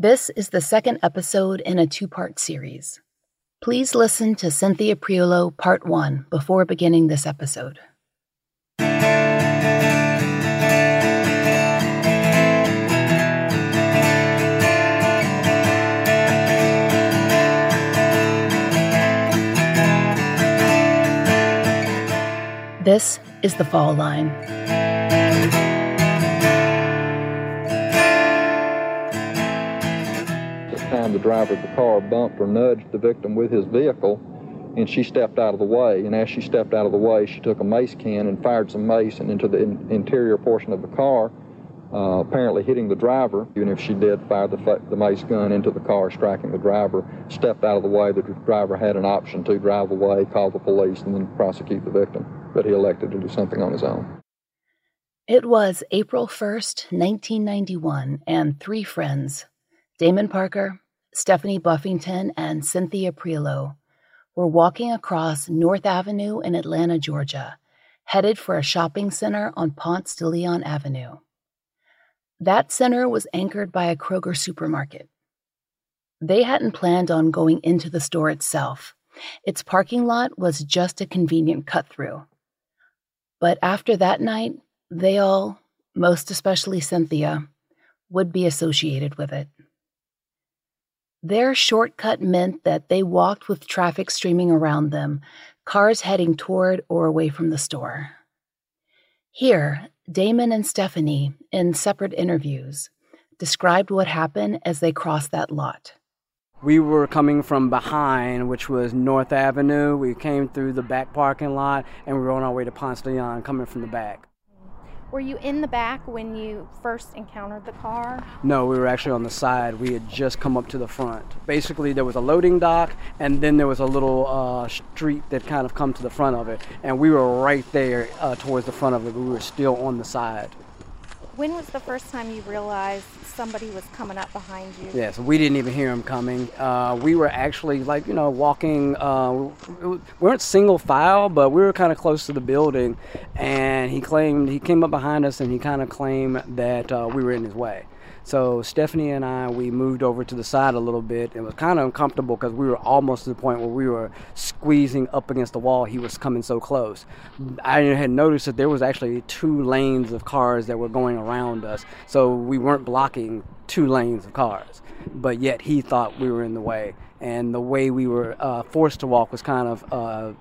This is the second episode in a two part series. Please listen to Cynthia Prioleau Part 1 before beginning this episode. This is the fall line. Time the driver of the car bumped or nudged the victim with his vehicle, and she stepped out of the way. And as she stepped out of the way, she took a mace can and fired some mace into the in- interior portion of the car, uh, apparently hitting the driver. Even if she did fire the, the mace gun into the car, striking the driver, stepped out of the way, the driver had an option to drive away, call the police, and then prosecute the victim. But he elected to do something on his own. It was April 1st, 1991, and three friends, Damon Parker, Stephanie Buffington, and Cynthia Prioleau, were walking across North Avenue in Atlanta, Georgia, headed for a shopping center on Ponce de Leon Avenue. That center was anchored by a Kroger supermarket. They hadn't planned on going into the store itself. Its parking lot was just a convenient cut through. But after that night, they all, most especially Cynthia, would be associated with it. Their shortcut meant that they walked with traffic streaming around them, cars heading toward or away from the store. Here, Damon and Stephanie, in separate interviews, described what happened as they crossed that lot. We were coming from behind, which was North Avenue. We came through the back parking lot and we were on our way to Ponce de Leon coming from the back. Were you in the back when you first encountered the car? No, we were actually on the side. We had just come up to the front. Basically, there was a loading dock, and then there was a little uh, street that kind of come to the front of it, and we were right there uh, towards the front of it. But we were still on the side. When was the first time you realized somebody was coming up behind you? Yeah, so we didn't even hear him coming. Uh, we were actually like you know walking. Uh, we weren't single file, but we were kind of close to the building, and he claimed he came up behind us and he kind of claimed that uh, we were in his way. So Stephanie and I, we moved over to the side a little bit. It was kind of uncomfortable because we were almost to the point where we were squeezing up against the wall. He was coming so close. I had noticed that there was actually two lanes of cars that were going around us, so we weren't blocking two lanes of cars. But yet he thought we were in the way, and the way we were uh, forced to walk was kind of. Uh,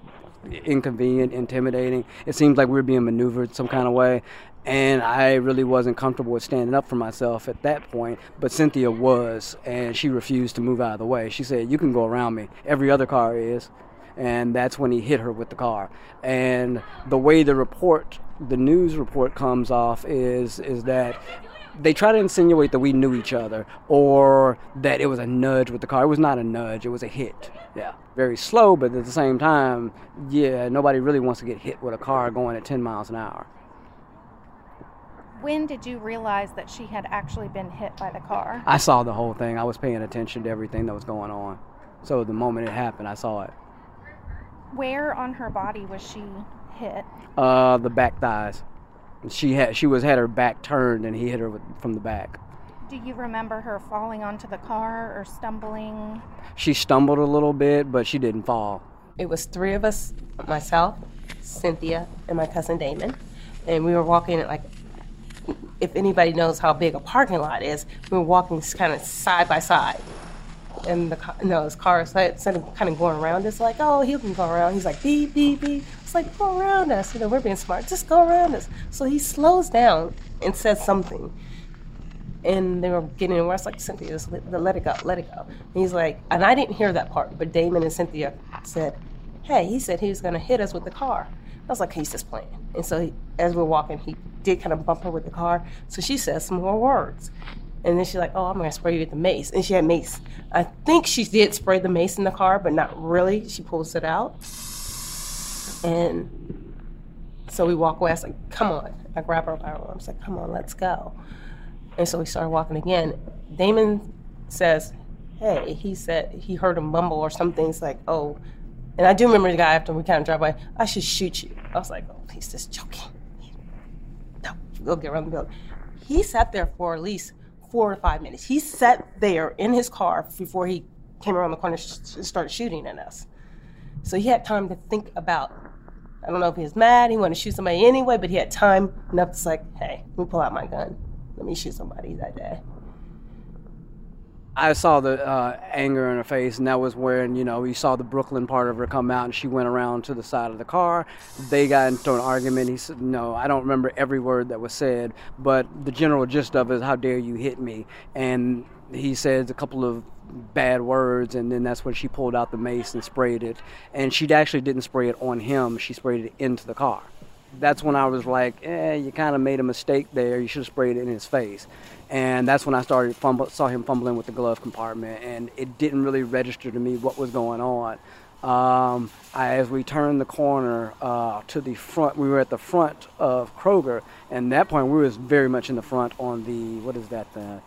inconvenient, intimidating. It seemed like we were being maneuvered some kind of way and I really wasn't comfortable with standing up for myself at that point. But Cynthia was, and she refused to move out of the way. She said, "You can go around me. Every other car is." And that's when he hit her with the car. And the way the report, the news report comes off is is that they try to insinuate that we knew each other or that it was a nudge with the car. It was not a nudge, it was a hit. Yeah. Very slow, but at the same time, yeah, nobody really wants to get hit with a car going at 10 miles an hour. When did you realize that she had actually been hit by the car? I saw the whole thing. I was paying attention to everything that was going on. So the moment it happened, I saw it. Where on her body was she hit? Uh, the back thighs. She had she was had her back turned, and he hit her with, from the back. Do you remember her falling onto the car or stumbling? She stumbled a little bit, but she didn't fall. It was three of us, myself, Cynthia, and my cousin Damon, and we were walking at like if anybody knows how big a parking lot is, we were walking kind of side by side. And the you know, his car instead of kind of going around it's like, oh, he can go around. He's like, beep, beep, beep. It's like, go around us. You know, we're being smart. Just go around us. So he slows down and says something. And they were getting worse, like, Cynthia, just let, let it go, let it go. And he's like, and I didn't hear that part, but Damon and Cynthia said, hey, he said he was going to hit us with the car. I was like, he's just playing. And so as we're walking, he did kind of bump her with the car. So she says some more words. And then she's like, "Oh, I'm gonna spray you with the mace." And she had mace. I think she did spray the mace in the car, but not really. She pulls it out, and so we walk away. I was like, "Come on!" I grab her by her arm. I like, "Come on, let's go." And so we started walking again. Damon says, "Hey," he said he heard him mumble or something. It's like, "Oh," and I do remember the guy after we kind of drive by. I should shoot you. I was like, "Oh, he's just joking." No, go get around the building. He sat there for at least four or five minutes. He sat there in his car before he came around the corner and started shooting at us. So he had time to think about. I don't know if he was mad, he wanted to shoot somebody anyway, but he had time enough to like, hey, let me pull out my gun. Let me shoot somebody that day. I saw the uh, anger in her face, and that was when you know you saw the Brooklyn part of her come out, and she went around to the side of the car. They got into an argument. He said, "No, I don't remember every word that was said, but the general gist of it is, how dare you hit me?" And he says a couple of bad words, and then that's when she pulled out the mace and sprayed it. And she actually didn't spray it on him; she sprayed it into the car. That's when I was like, "Eh, you kind of made a mistake there. You should have sprayed it in his face." And that's when I started fumble, saw him fumbling with the glove compartment, and it didn't really register to me what was going on. Um, I, as we turned the corner uh, to the front, we were at the front of Kroger, and at that point we was very much in the front on the what is that the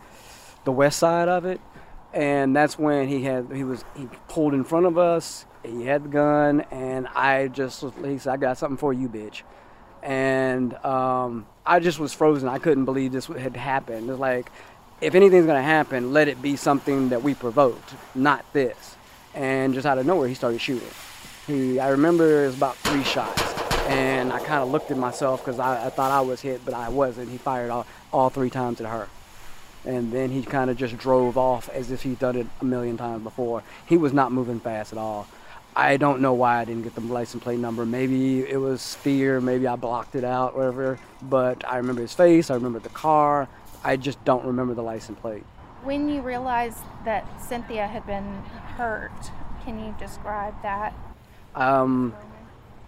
the west side of it, and that's when he had he was he pulled in front of us. He had the gun, and I just he said, "I got something for you, bitch." and um, I just was frozen. I couldn't believe this had happened. It's like, if anything's gonna happen, let it be something that we provoked, not this. And just out of nowhere, he started shooting. He, I remember it was about three shots, and I kind of looked at myself because I, I, thought I was hit, but I wasn't. He fired all, all three times at her. And then he kind of just drove off as if he'd done it a million times before. He was not moving fast at all. I don't know why I didn't get the license plate number. Maybe it was fear. Maybe I blocked it out, whatever. But I remember his face. I remember the car. I just don't remember the license plate. When you realized that Cynthia had been hurt, can you describe that? Um,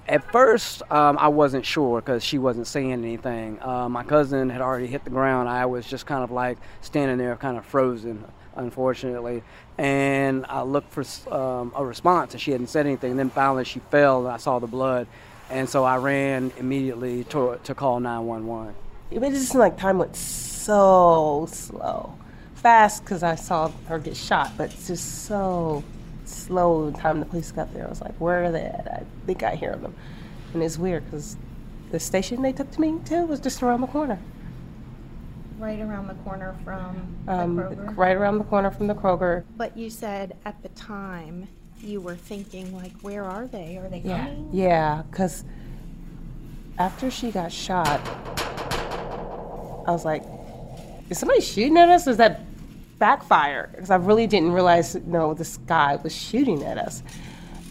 at first, um, I wasn't sure because she wasn't saying anything. Uh, my cousin had already hit the ground. I was just kind of like standing there, kind of frozen, unfortunately. And I looked for um, a response, and she hadn't said anything. And then finally, she fell, and I saw the blood. And so I ran immediately to, to call 911. It just like time went so slow. Fast because I saw her get shot, but just so slow the time the police got there. I was like, where are they at? I think I hear them. And it's weird because the station they took to me to was just around the corner. Right around the corner from the Um, Kroger? right around the corner from the Kroger. But you said at the time you were thinking like, where are they? Are they Yeah, coming? yeah, because after she got shot, I was like, is somebody shooting at us? Is that backfire? Because I really didn't realize, no, this guy was shooting at us.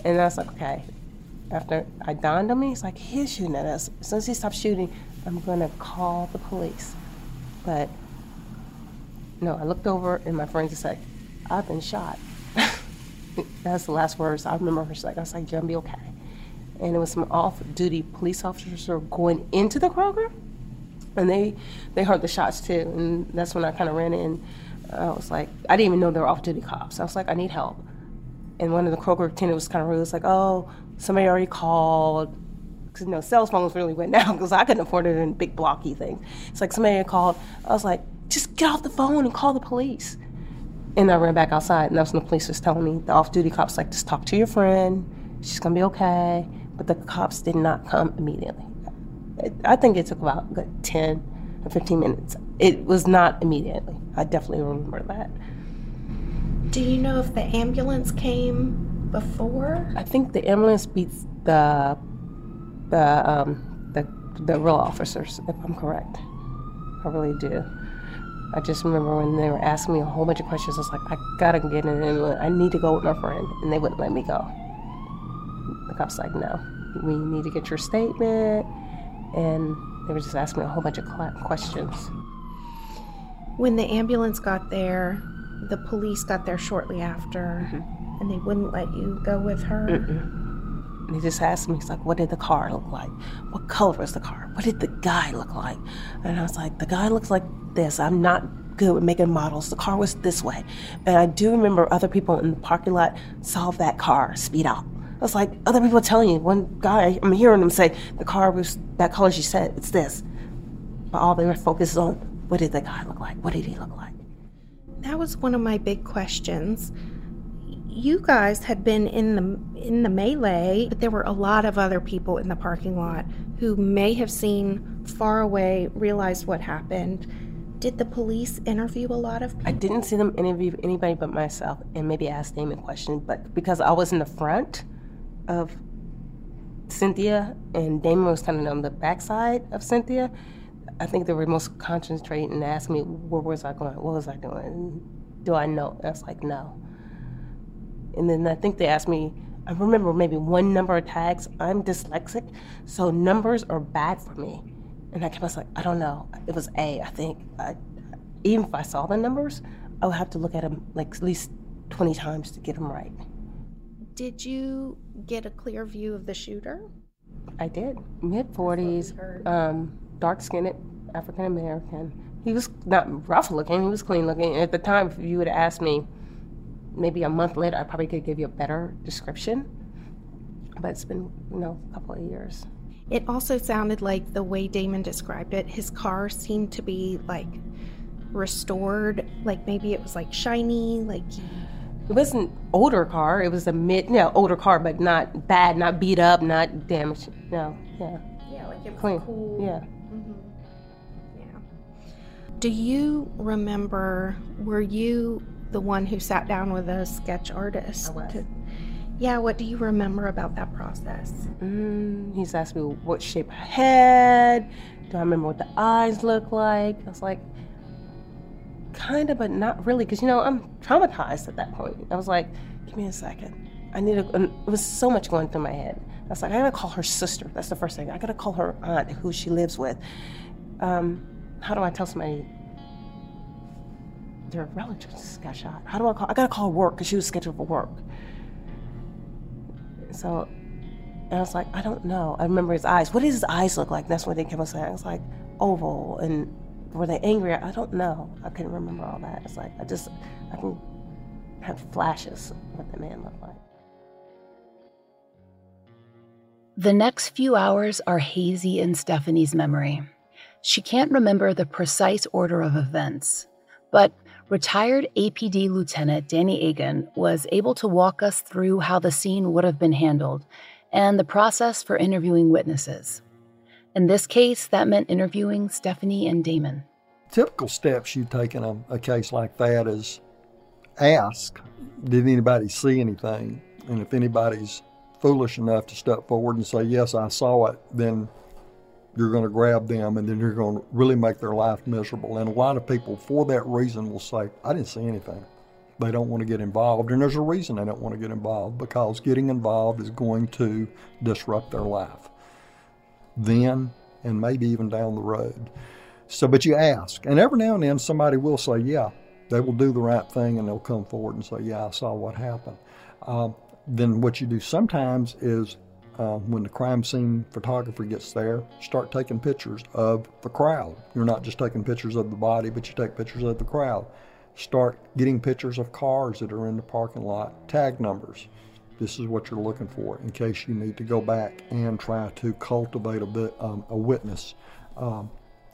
And I was like, okay. After I dawned on me, it's like, he's shooting at us. As soon as he stopped shooting, I'm going to call the police. But no, I looked over and my friend just like, I've been shot. That's the last words I remember her saying. I was like, Jen, be okay. And it was some off-duty police officers were going into the Kroger, and they they heard the shots too. And that's when I kind of ran in. I was like, I didn't even know they were off-duty cops. I was like, I need help. And one of the Kroger attendants was kind of rude. It's like, oh, somebody already called. Because, you know, cell phones really went down because I couldn't afford it in big blocky things. It's like somebody had called. I was like, just get off the phone and call the police. And I ran back outside, and that's when the police was telling me, the off-duty cops like, just talk to your friend. She's gonna be okay. But the cops did not come immediately. I think it took about like 10 or 15 minutes. It was not immediately. I definitely remember that. Do you know if the ambulance came before? I think the ambulance beats the the um, the the real officers, if I'm correct. I really do. I just remember when they were asking me a whole bunch of questions. I was like, I gotta get in an ambulance. I need to go with my friend, and they wouldn't let me go. The cops like, no, we need to get your statement, and they were just asking me a whole bunch of questions. When the ambulance got there, the police got there shortly after, and they wouldn't let you go with her. And he just asked me, he's like, what did the car look like? What color was the car? What did the guy look like? And I was like, the guy looks like this. I'm not good with making models. The car was this way. And I do remember other people in the parking lot saw that car speed out. I was like, other people telling you. One guy, I'm hearing them say, the car was that color she said, it's this. But all they were focused on, what did the guy look like? What did he look like? That was one of my big questions. You guys had been in the in the melee, but there were a lot of other people in the parking lot who may have seen far away, realized what happened. Did the police interview a lot of people? I didn't see them interview anybody but myself and maybe ask Damon questions, but because I was in the front of Cynthia and Damon was kind of on the backside of Cynthia, I think they were most concentrating and asking me, where was I going? What was I doing? Do I know? I was like, no. And then I think they asked me, I remember maybe one number of tags. I'm dyslexic, so numbers are bad for me. And I kept I was like, I don't know. It was A, I think. I, even if I saw the numbers, I would have to look at them like at least 20 times to get them right. Did you get a clear view of the shooter? I did. Mid 40s, um, dark skinned African American. He was not rough looking, he was clean looking. At the time, if you would have asked me maybe a month later, I probably could give you a better description. But it's been, you know, a couple of years. It also sounded like the way Damon described it, his car seemed to be like restored, like maybe it was like shiny, like it wasn't older car. It was a mid, no, older car, but not bad, not beat up, not damaged. No, yeah, yeah, like it was clean. cool. Yeah. Mm-hmm. Yeah. Do you remember? Were you the one who sat down with a sketch artist? I was. to- yeah. What do you remember about that process? Mm, he's asked me what shape I had. Do I remember what the eyes look like? I was like, kind of, but not really, because you know I'm traumatized at that point. I was like, give me a second. I need to. And it was so much going through my head. I was like, I gotta call her sister. That's the first thing. I gotta call her aunt, who she lives with. Um, how do I tell somebody their relative just got shot? How do I call? I gotta call work because she was scheduled for work. So and I was like, I don't know. I remember his eyes. What did his eyes look like? That's what they kept on saying. I was like, oval. And were they angry? I don't know. I couldn't remember all that. It's like, I just, I can have flashes of what the man looked like. The next few hours are hazy in Stephanie's memory. She can't remember the precise order of events, but retired APD Lieutenant Danny Agan was able to walk us through how the scene would have been handled and the process for interviewing witnesses. In this case, that meant interviewing Stephanie and Damon. Typical steps you take in a, a case like that is ask, did anybody see anything? And if anybody's foolish enough to step forward and say, yes, I saw it, then you're going to grab them and then you're going to really make their life miserable. And a lot of people, for that reason, will say, I didn't see anything. They don't want to get involved. And there's a reason they don't want to get involved because getting involved is going to disrupt their life then and maybe even down the road. So, but you ask, and every now and then somebody will say, Yeah, they will do the right thing and they'll come forward and say, Yeah, I saw what happened. Um, then what you do sometimes is uh, when the crime scene photographer gets there, start taking pictures of the crowd. You're not just taking pictures of the body, but you take pictures of the crowd. Start getting pictures of cars that are in the parking lot, tag numbers. This is what you're looking for in case you need to go back and try to cultivate a bit um, a witness um,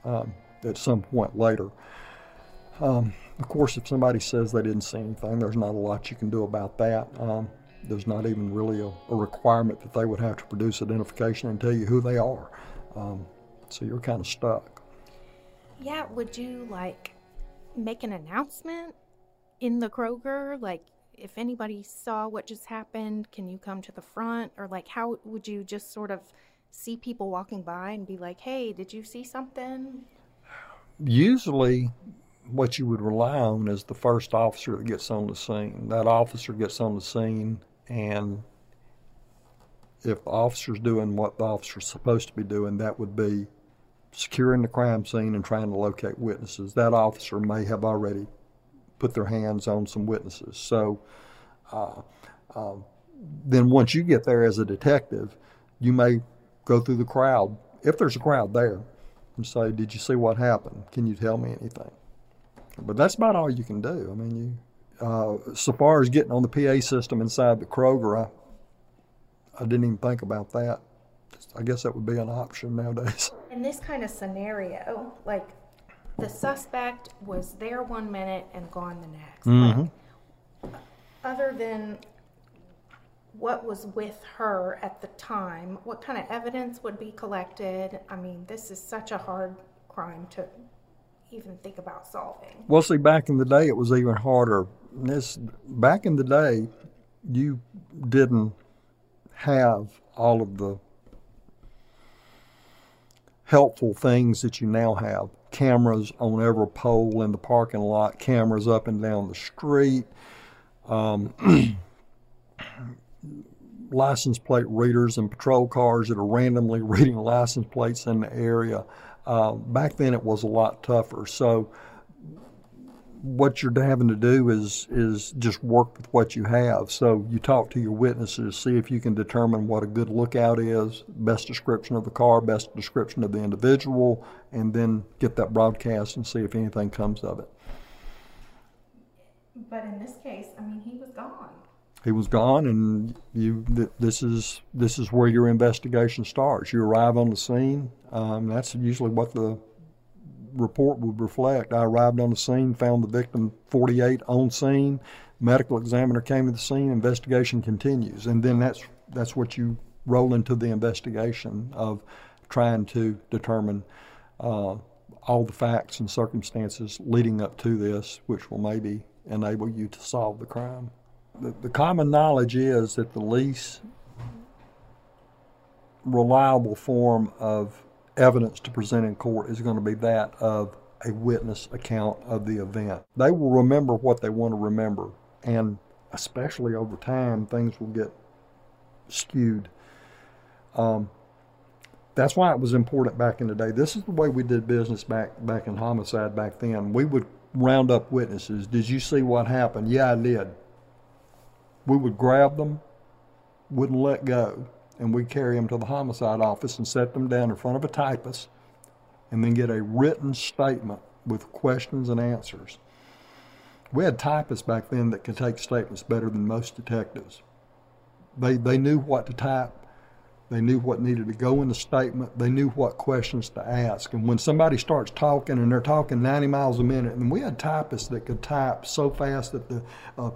um, at some point later. Um, of course, if somebody says they didn't see anything, there's not a lot you can do about that. There's not even really a, a, requirement that they would have to produce identification and tell you who they are. Um, so you're kind of stuck. Yeah, would you like make an announcement in the Kroger? Like, if anybody saw what just happened, can you come to the front? Or, like, how would you just sort of see people walking by and be like, hey, did you see something? Usually, what you would rely on is the first officer that gets on the scene. That officer gets on the scene, and if the officer's doing what the officer's supposed to be doing, that would be securing the crime scene and trying to locate witnesses. That officer may have already put their hands on some witnesses. So uh, uh, then once you get there as a detective, you may go through the crowd, if there's a crowd there, and say, Did you see what happened? Can you tell me anything? But that's about all you can do. I mean, you, uh, so far as getting on the PA system inside the Kroger, I, I didn't even think about that. I guess that would be an option nowadays. In this kind of scenario, like the suspect was there one minute and gone the next. Mhm. Like, other than what was with her at the time, what kind of evidence would be collected? I mean, this is such a hard crime to even think about solving. Well, see, back in the day, it was even harder. This back in the day, you didn't have all of the helpful things that you now have. Cameras on every pole in the parking lot, cameras up and down the street, um, license plate readers and patrol cars that are randomly reading license plates in the area. Uh, back then, it was a lot tougher. So, what you're having to do is is just work with what you have. So you talk to your witnesses, see if you can determine what a good lookout is, best description of the car, best description of the individual, and then get that broadcast and see if anything comes of it. But in this case, I mean, he was gone. He was gone, and you. Th- this is this is where your investigation starts. You arrive on the scene. Um, that's usually what the report would reflect. I arrived on the scene, found the victim 48 on scene. Medical examiner came to the scene. Investigation continues, and then that's that's what you roll into the investigation of trying to determine uh, all the facts and circumstances leading up to this, which will maybe enable you to solve the crime. The, the common knowledge is that the least reliable form of evidence to present in court is going to be that of a witness account of the event. They will remember what they want to remember, and especially over time, things will get skewed. Um, that's why it was important back in the day. This is the way we did business back back in homicide back then. We would round up witnesses. Did you see what happened? Yeah, I did. We would grab them, wouldn't let go, and we'd carry them to the homicide office and set them down in front of a typist, and then get a written statement with questions and answers. We had typists back then that could take statements better than most detectives. They they knew what to type. They knew what needed to go in the statement. They knew what questions to ask. And when somebody starts talking and they're talking 90 miles a minute, and we had typists that could type so fast that the uh,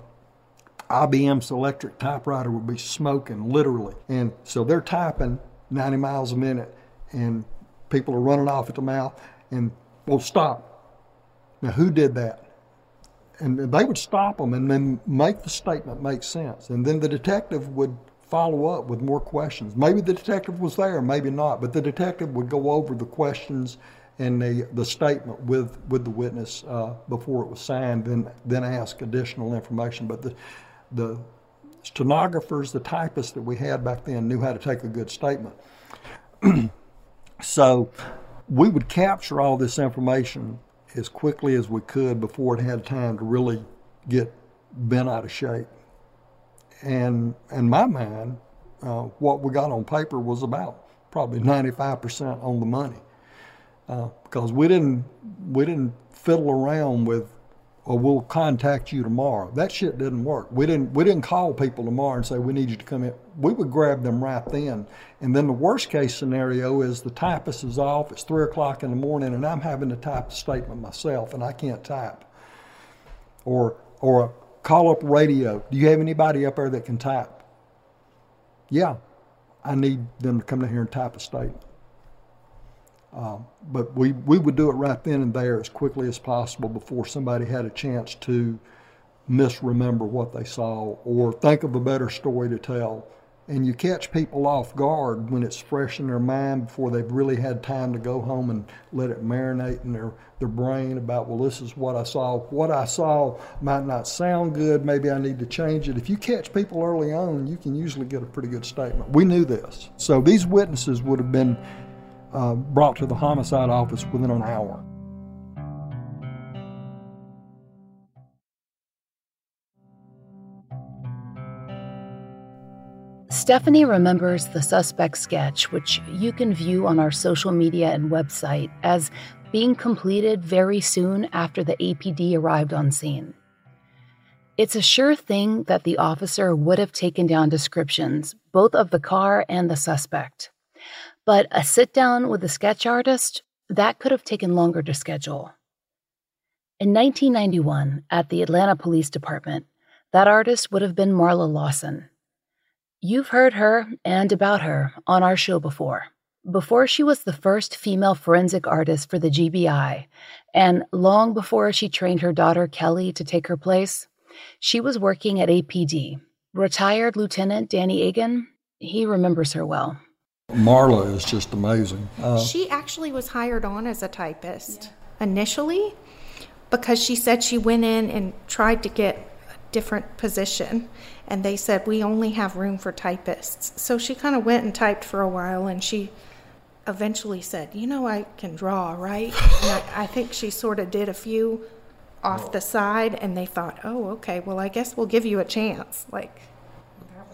IBM's electric typewriter would be smoking literally. And so they're typing 90 miles a minute, and people are running off at the mouth, and well, stop. Now, who did that? And they would stop them and then make the statement make sense. And then the detective would follow up with more questions. Maybe the detective was there, maybe not, but the detective would go over the questions and the, the statement with, with the witness uh, before it was signed, then then ask additional information. But the the stenographers, the typists that we had back then knew how to take a good statement. so we would capture all this information as quickly as we could before it had time to really get bent out of shape. And in my mind, uh, what we got on paper was about probably 95% on the money. Uh, because we didn't we didn't fiddle around with or we'll contact you tomorrow. That shit didn't work. We didn't we didn't call people tomorrow and say we need you to come in. We would grab them right then. And then the worst case scenario is the typist is off. It's three o'clock in the morning, and I'm having to type the statement myself, and I can't type. Or or call up radio. Do you have anybody up there that can type? Yeah, I need them to come down here and type a statement. Um, but we, we would do it right then and there as quickly as possible before somebody had a chance to misremember what they saw or think of a better story to tell. And you catch people off guard when it's fresh in their mind before they've really had time to go home and let it marinate in their, their brain about, well, this is what I saw. What I saw might not sound good. Maybe I need to change it. If you catch people early on, you can usually get a pretty good statement. We knew this. So these witnesses would have been uh, brought to the homicide office within an hour. Stephanie remembers the suspect sketch, which you can view on our social media and website, as being completed very soon after the APD arrived on scene. It's a sure thing that the officer would have taken down descriptions, both of the car and the suspect. But a sit down with a sketch artist, that could have taken longer to schedule. In 1991, at the Atlanta Police Department, that artist would have been Marla Lawson. You've heard her and about her on our show before. Before she was the first female forensic artist for the GBI, and long before she trained her daughter Kelly to take her place, she was working at APD. Retired Lieutenant Danny Agan, he remembers her well. Marla is just amazing. Uh, she actually was hired on as a typist yeah. initially because she said she went in and tried to get a different position and they said we only have room for typists. So she kind of went and typed for a while and she eventually said, "You know I can draw, right?" and I, I think she sort of did a few off the side and they thought, oh, okay, well, I guess we'll give you a chance. Like,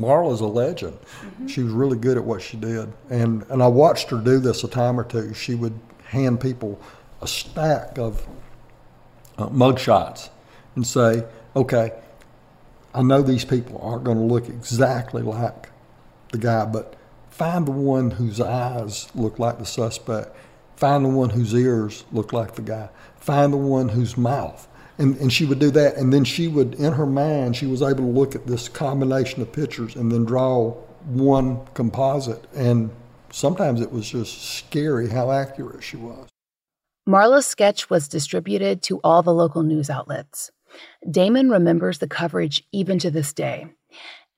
Marla's a legend. Mm-hmm. She was really good at what she did. And, and I watched her do this a time or two. She would hand people a stack of uh, mugshots and say, okay, I know these people aren't going to look exactly like the guy, but find the one whose eyes look like the suspect. Find the one whose ears look like the guy. Find the one whose mouth and, and she would do that. And then she would in her mind she was able to look at this combination of pictures and then draw one composite. And sometimes it was just scary how accurate she was. Marla's sketch was distributed to all the local news outlets. Damon remembers the coverage even to this day.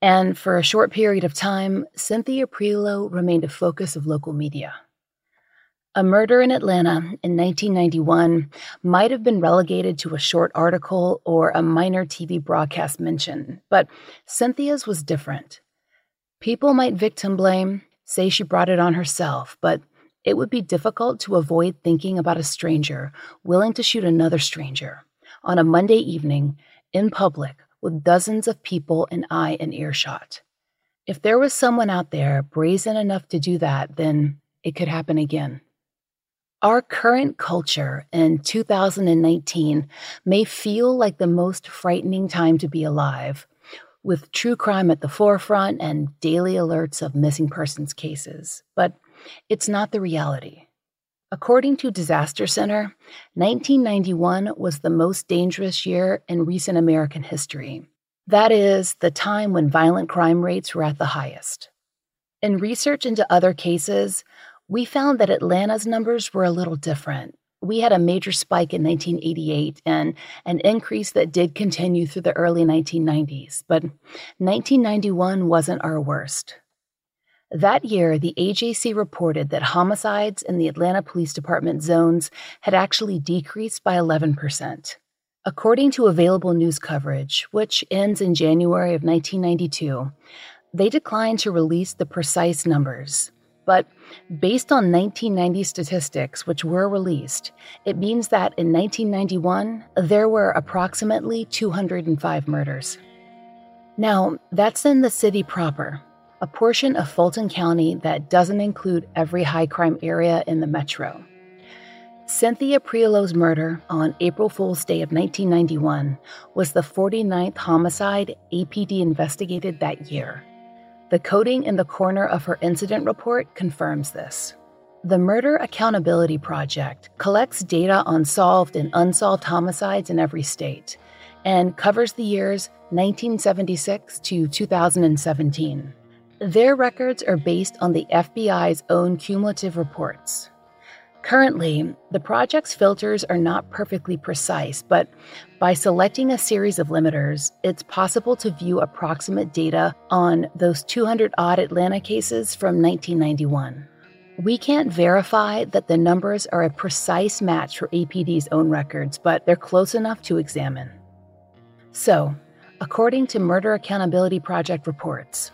And for a short period of time cynthia Prioleau remained a focus of local media a murder in Atlanta in 1991 might have been relegated to a short article or a minor TV broadcast mention, but Cynthia's was different. People might victim blame, say she brought it on herself, but it would be difficult to avoid thinking about a stranger willing to shoot another stranger on a Monday evening in public with dozens of people in eye and earshot. If there was someone out there brazen enough to do that, then it could happen again. Our current culture in 2019 may feel like the most frightening time to be alive, with true crime at the forefront and daily alerts of missing persons cases. But it's not the reality. According to Disaster Center, 1991 was the most dangerous year in recent American history. That is, the time when violent crime rates were at the highest. In research into other cases, we found that Atlanta's numbers were a little different. We had a major spike in 1988 and an increase that did continue through the early 1990s, but 1991 wasn't our worst. That year, the AJC reported that homicides in the Atlanta Police Department zones had actually decreased by 11%. According to available news coverage, which ends in January of 1992, they declined to release the precise numbers. But based on 1990 statistics, which were released, it means that in 1991, there were approximately 205 murders. Now, that's in the city proper, a portion of Fulton County that doesn't include every high crime area in the metro. Cynthia Prioleau's murder on April Fool's Day of 1991 was the 49th homicide APD investigated that year. The coding in the corner of her incident report confirms this. The Murder Accountability Project collects data on solved and unsolved homicides in every state and covers the years 1976 to 2017. Their records are based on the FBI's own cumulative reports. Currently, the project's filters are not perfectly precise, but by selecting a series of limiters, it's possible to view approximate data on those 200 odd Atlanta cases from 1991. We can't verify that the numbers are a precise match for APD's own records, but they're close enough to examine. So, according to Murder Accountability Project reports,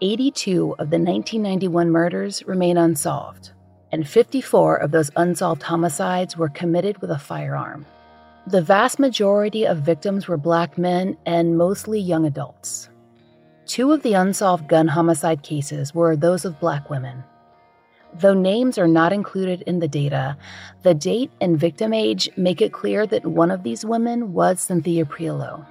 82 of the 1991 murders remain unsolved and 54 of those unsolved homicides were committed with a firearm. The vast majority of victims were black men and mostly young adults. Two of the unsolved gun homicide cases were those of black women. Though names are not included in the data, the date and victim age make it clear that one of these women was Cynthia Prioleau.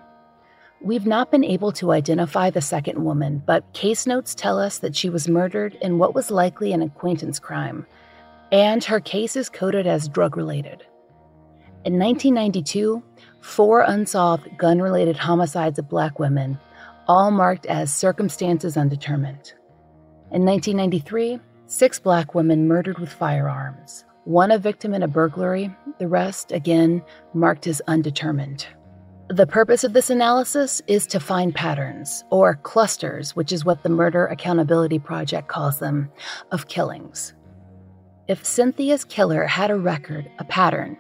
We've not been able to identify the second woman, but case notes tell us that she was murdered in what was likely an acquaintance crime, and her case is coded as drug related. In 1992, four unsolved gun related homicides of black women, all marked as circumstances undetermined. In 1993, six black women murdered with firearms, one a victim in a burglary, the rest, again, marked as undetermined. The purpose of this analysis is to find patterns, or clusters, which is what the Murder Accountability Project calls them, of killings. If Cynthia's killer had a record, a pattern,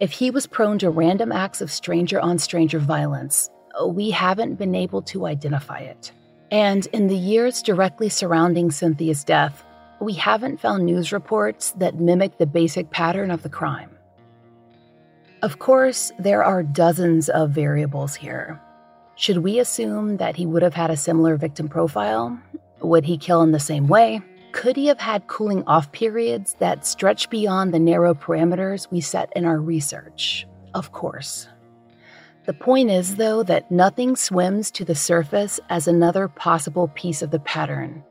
if he was prone to random acts of stranger on stranger violence, we haven't been able to identify it. And in the years directly surrounding Cynthia's death, we haven't found news reports that mimic the basic pattern of the crime. Of course, there are dozens of variables here. Should we assume that he would have had a similar victim profile? Would he kill in the same way? Could he have had cooling off periods that stretch beyond the narrow parameters we set in our research? Of course. The point is, though, that nothing swims to the surface as another possible piece of the pattern,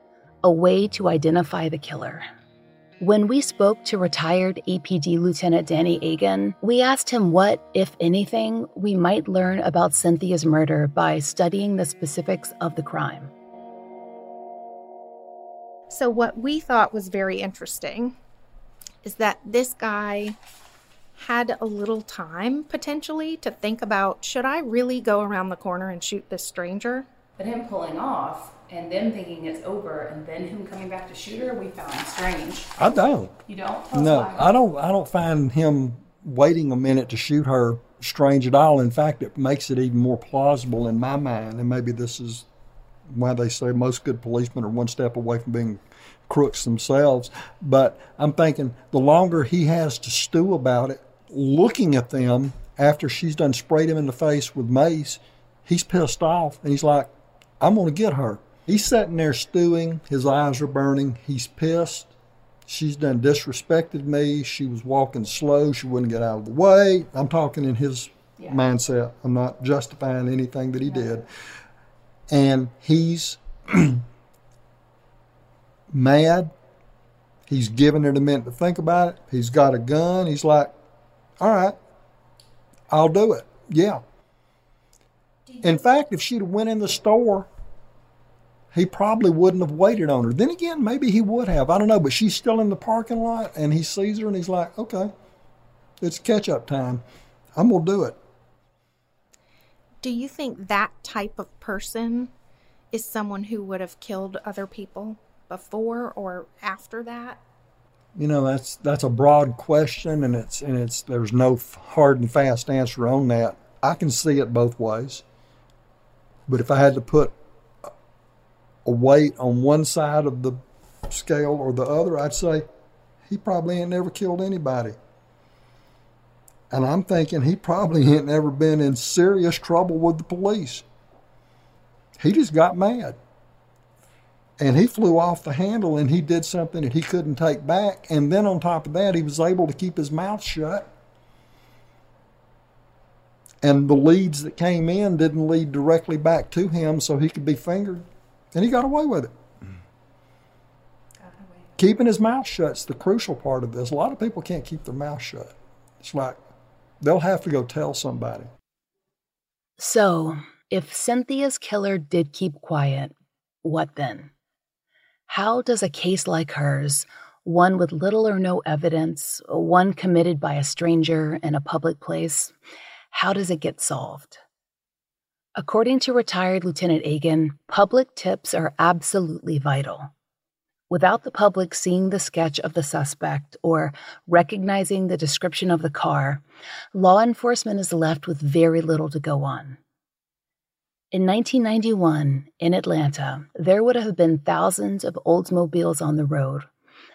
a way to identify the killer. When we spoke to retired APD Lieutenant Danny Agan, we asked him what, if anything, we might learn about Cynthia's murder by studying the specifics of the crime. So, what we thought was very interesting is that this guy had a little time potentially to think about should I really go around the corner and shoot this stranger? But him pulling off and them thinking it's over and then him coming back to shoot her, we found strange. I don't. You don't? no, I don't. I don't find him waiting a minute to shoot her strange at all. In fact, it makes it even more plausible in my mind. And maybe this is why they say most good policemen are one step away from being crooks themselves. But I'm thinking the longer he has to stew about it, looking at them after she's done sprayed him in the face with mace, he's pissed off and he's like, I'm going to get her. He's sitting there stewing. His eyes are burning. He's pissed. She's done disrespected me. She was walking slow. She wouldn't get out of the way. I'm talking in his yeah. mindset. I'm not justifying anything that he did. And he's mad. He's given it a minute to think about it. He's got a gun. He's like, all right, I'll do it. Yeah. In fact, if she'd have went in the store he probably wouldn't have waited on her. Then again, maybe he would have. I don't know. But she's still in the parking lot and he sees her and he's like, okay, it's catch up time. I'm going to do it. Do you think that type of person is someone who would have killed other people before or after that? You know, that's that's a broad question and it's and it's there's no hard and fast answer on that. I can see it both ways. But if I had to put a weight on one side of the scale or the other, I'd say he probably ain't never killed anybody. And I'm thinking he probably ain't never been in serious trouble with the police. He just got mad. And he flew off the handle and he did something that he couldn't take back. And then on top of that, he was able to keep his mouth shut. And the leads that came in didn't lead directly back to him so he could be fingered. And he got away with it. Keeping his mouth shut is the crucial part of this. A lot of people can't keep their mouth shut. It's like they'll have to go tell somebody. So, if Cynthia's killer did keep quiet, what then? How does a case like hers, one with little or no evidence, one committed by a stranger in a public place, how does it get solved? According to retired Lieutenant Agan, public tips are absolutely vital. Without the public seeing the sketch of the suspect or recognizing the description of the car, law enforcement is left with very little to go on. In 1991, in Atlanta, there would have been thousands of Oldsmobiles on the road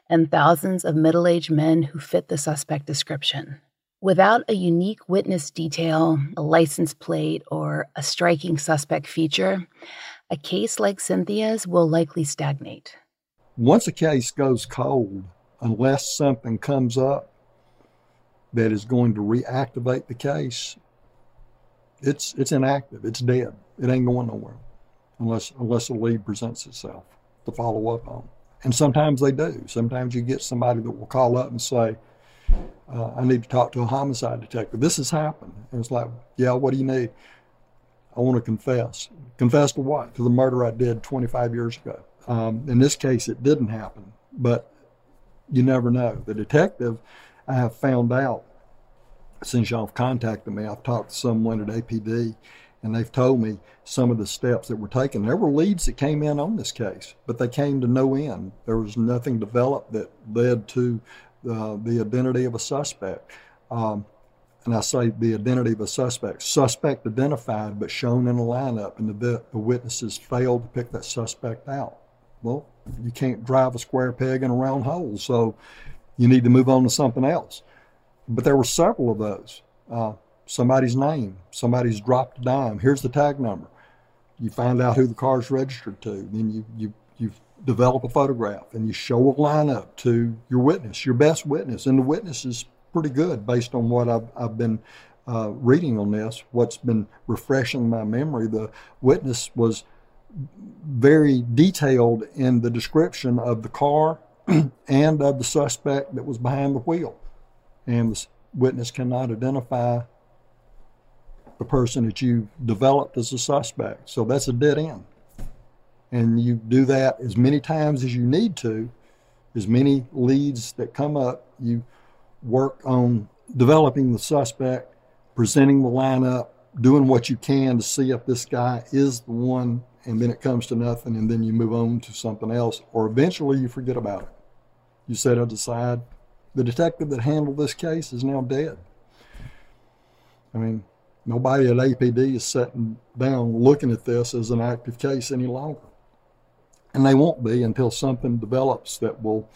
and thousands of middle aged men who fit the suspect description. Without a unique witness detail, a license plate, or a striking suspect feature, a case like Cynthia's will likely stagnate. Once a case goes cold, unless something comes up that is going to reactivate the case, it's it's inactive. It's dead. It ain't going nowhere unless unless a lead presents itself to follow up on. And sometimes they do. Sometimes you get somebody that will call up and say, uh, "I need to talk to a homicide detective. This has happened." And it's like, "Yeah, what do you need?" I want to confess. Confess to what? To the murder I did 25 years ago. Um, in this case, it didn't happen, but you never know. The detective, I have found out since y'all have contacted me, I've talked to someone at APD and they've told me some of the steps that were taken. There were leads that came in on this case, but they came to no end. There was nothing developed that led to uh, the identity of a suspect. Um, and I say the identity of a suspect. Suspect identified, but shown in a lineup, and the, the witnesses failed to pick that suspect out. Well, you can't drive a square peg in a round hole, so you need to move on to something else. But there were several of those. Uh, somebody's name, somebody's dropped a dime. Here's the tag number. You find out who the car's registered to. Then you you you develop a photograph and you show a lineup to your witness, your best witness, and the witness is pretty good based on what I've I've been uh, reading on this. What's been refreshing my memory, the witness was very detailed in the description of the car and of the suspect that was behind the wheel. And the witness cannot identify the person that you've developed as a suspect. So that's a dead end. And you do that as many times as you need to, as many leads that come up, you work on developing the suspect, presenting the lineup, doing what you can to see if this guy is the one and then it comes to nothing, and then you move on to something else, or eventually you forget about it. You set it aside. The detective that handled this case is now dead. I mean, nobody at APD is sitting down looking at this as an active case any longer. And they won't be until something develops that will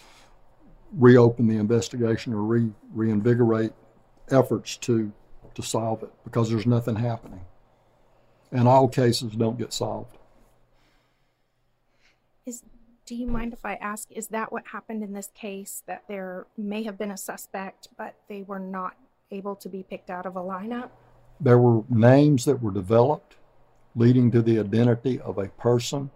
reopen the investigation or re- reinvigorate efforts to, to solve it because there's nothing happening. And all cases don't get solved. Is do you mind if I ask, is that what happened in this case? That there may have been a suspect, but they were not able to be picked out of a lineup? There were names that were developed leading to the identity of a person.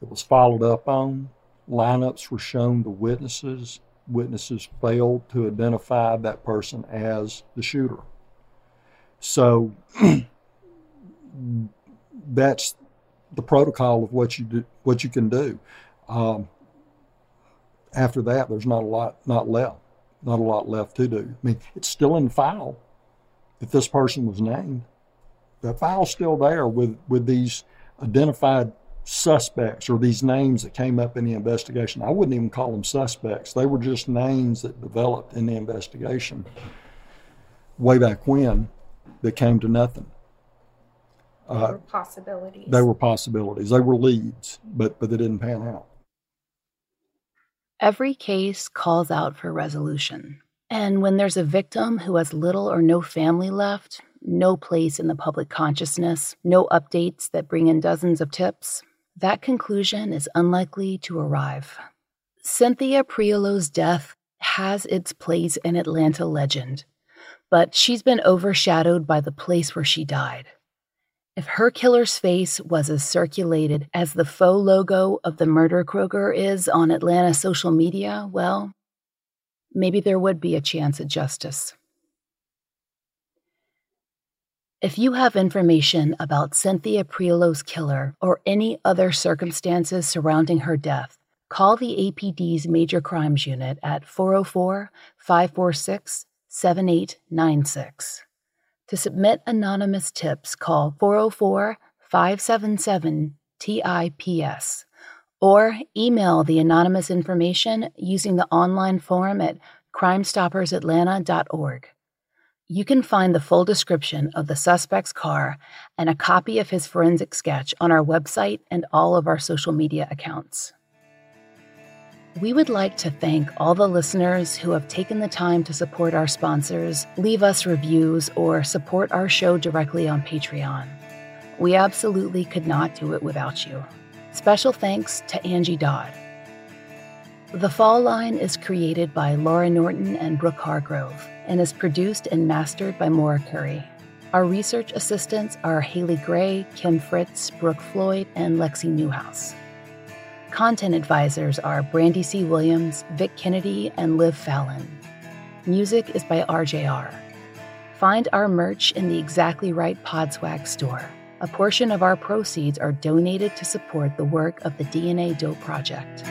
It was followed up on. Lineups were shown to witnesses. Witnesses failed to identify that person as the shooter. So that's the protocol of what you do, what you can do. Um, after that, there's not a lot not left, not a lot left to do. I mean, it's still in file that this person was named. The file's still there with with these identified suspects or these names that came up in the investigation. I wouldn't even call them suspects. They were just names that developed in the investigation way back when that came to nothing. Uh, possibilities. They were possibilities. They were leads, but but they didn't pan out. Every case calls out for resolution. And when there's a victim who has little or no family left, no place in the public consciousness, no updates that bring in dozens of tips, that conclusion is unlikely to arrive. Cynthia Prioleau's death has its place in Atlanta legend, but she's been overshadowed by the place where she died. If her killer's face was as circulated as the faux logo of the murder Kroger is on Atlanta social media, well, maybe there would be a chance at justice. If you have information about Cynthia Prioleau's killer or any other circumstances surrounding her death, call the APD's Major Crimes Unit at 404 546 7896. To submit anonymous tips, call 404 577 TIPS or email the anonymous information using the online form at crimestoppersatlanta.org. You can find the full description of the suspect's car and a copy of his forensic sketch on our website and all of our social media accounts. We would like to thank all the listeners who have taken the time to support our sponsors, leave us reviews, or support our show directly on Patreon. We absolutely could not do it without you. Special thanks to Angie Dodd. The Fall line is created by Laurah Norton and Brooke Hargrove and is produced and mastered by Maura Currie. Our research assistants are Haley Gray, Kim Fritz, Brooke Floyd, and Lexi Newhouse. Content advisors are Brandy C. Williams, Vic Kennedy, and Liv Fallon. Music is by RJR. Find our merch in the Exactly Right Podswag store. A portion of our proceeds are donated to support the work of the DNA Doe Project.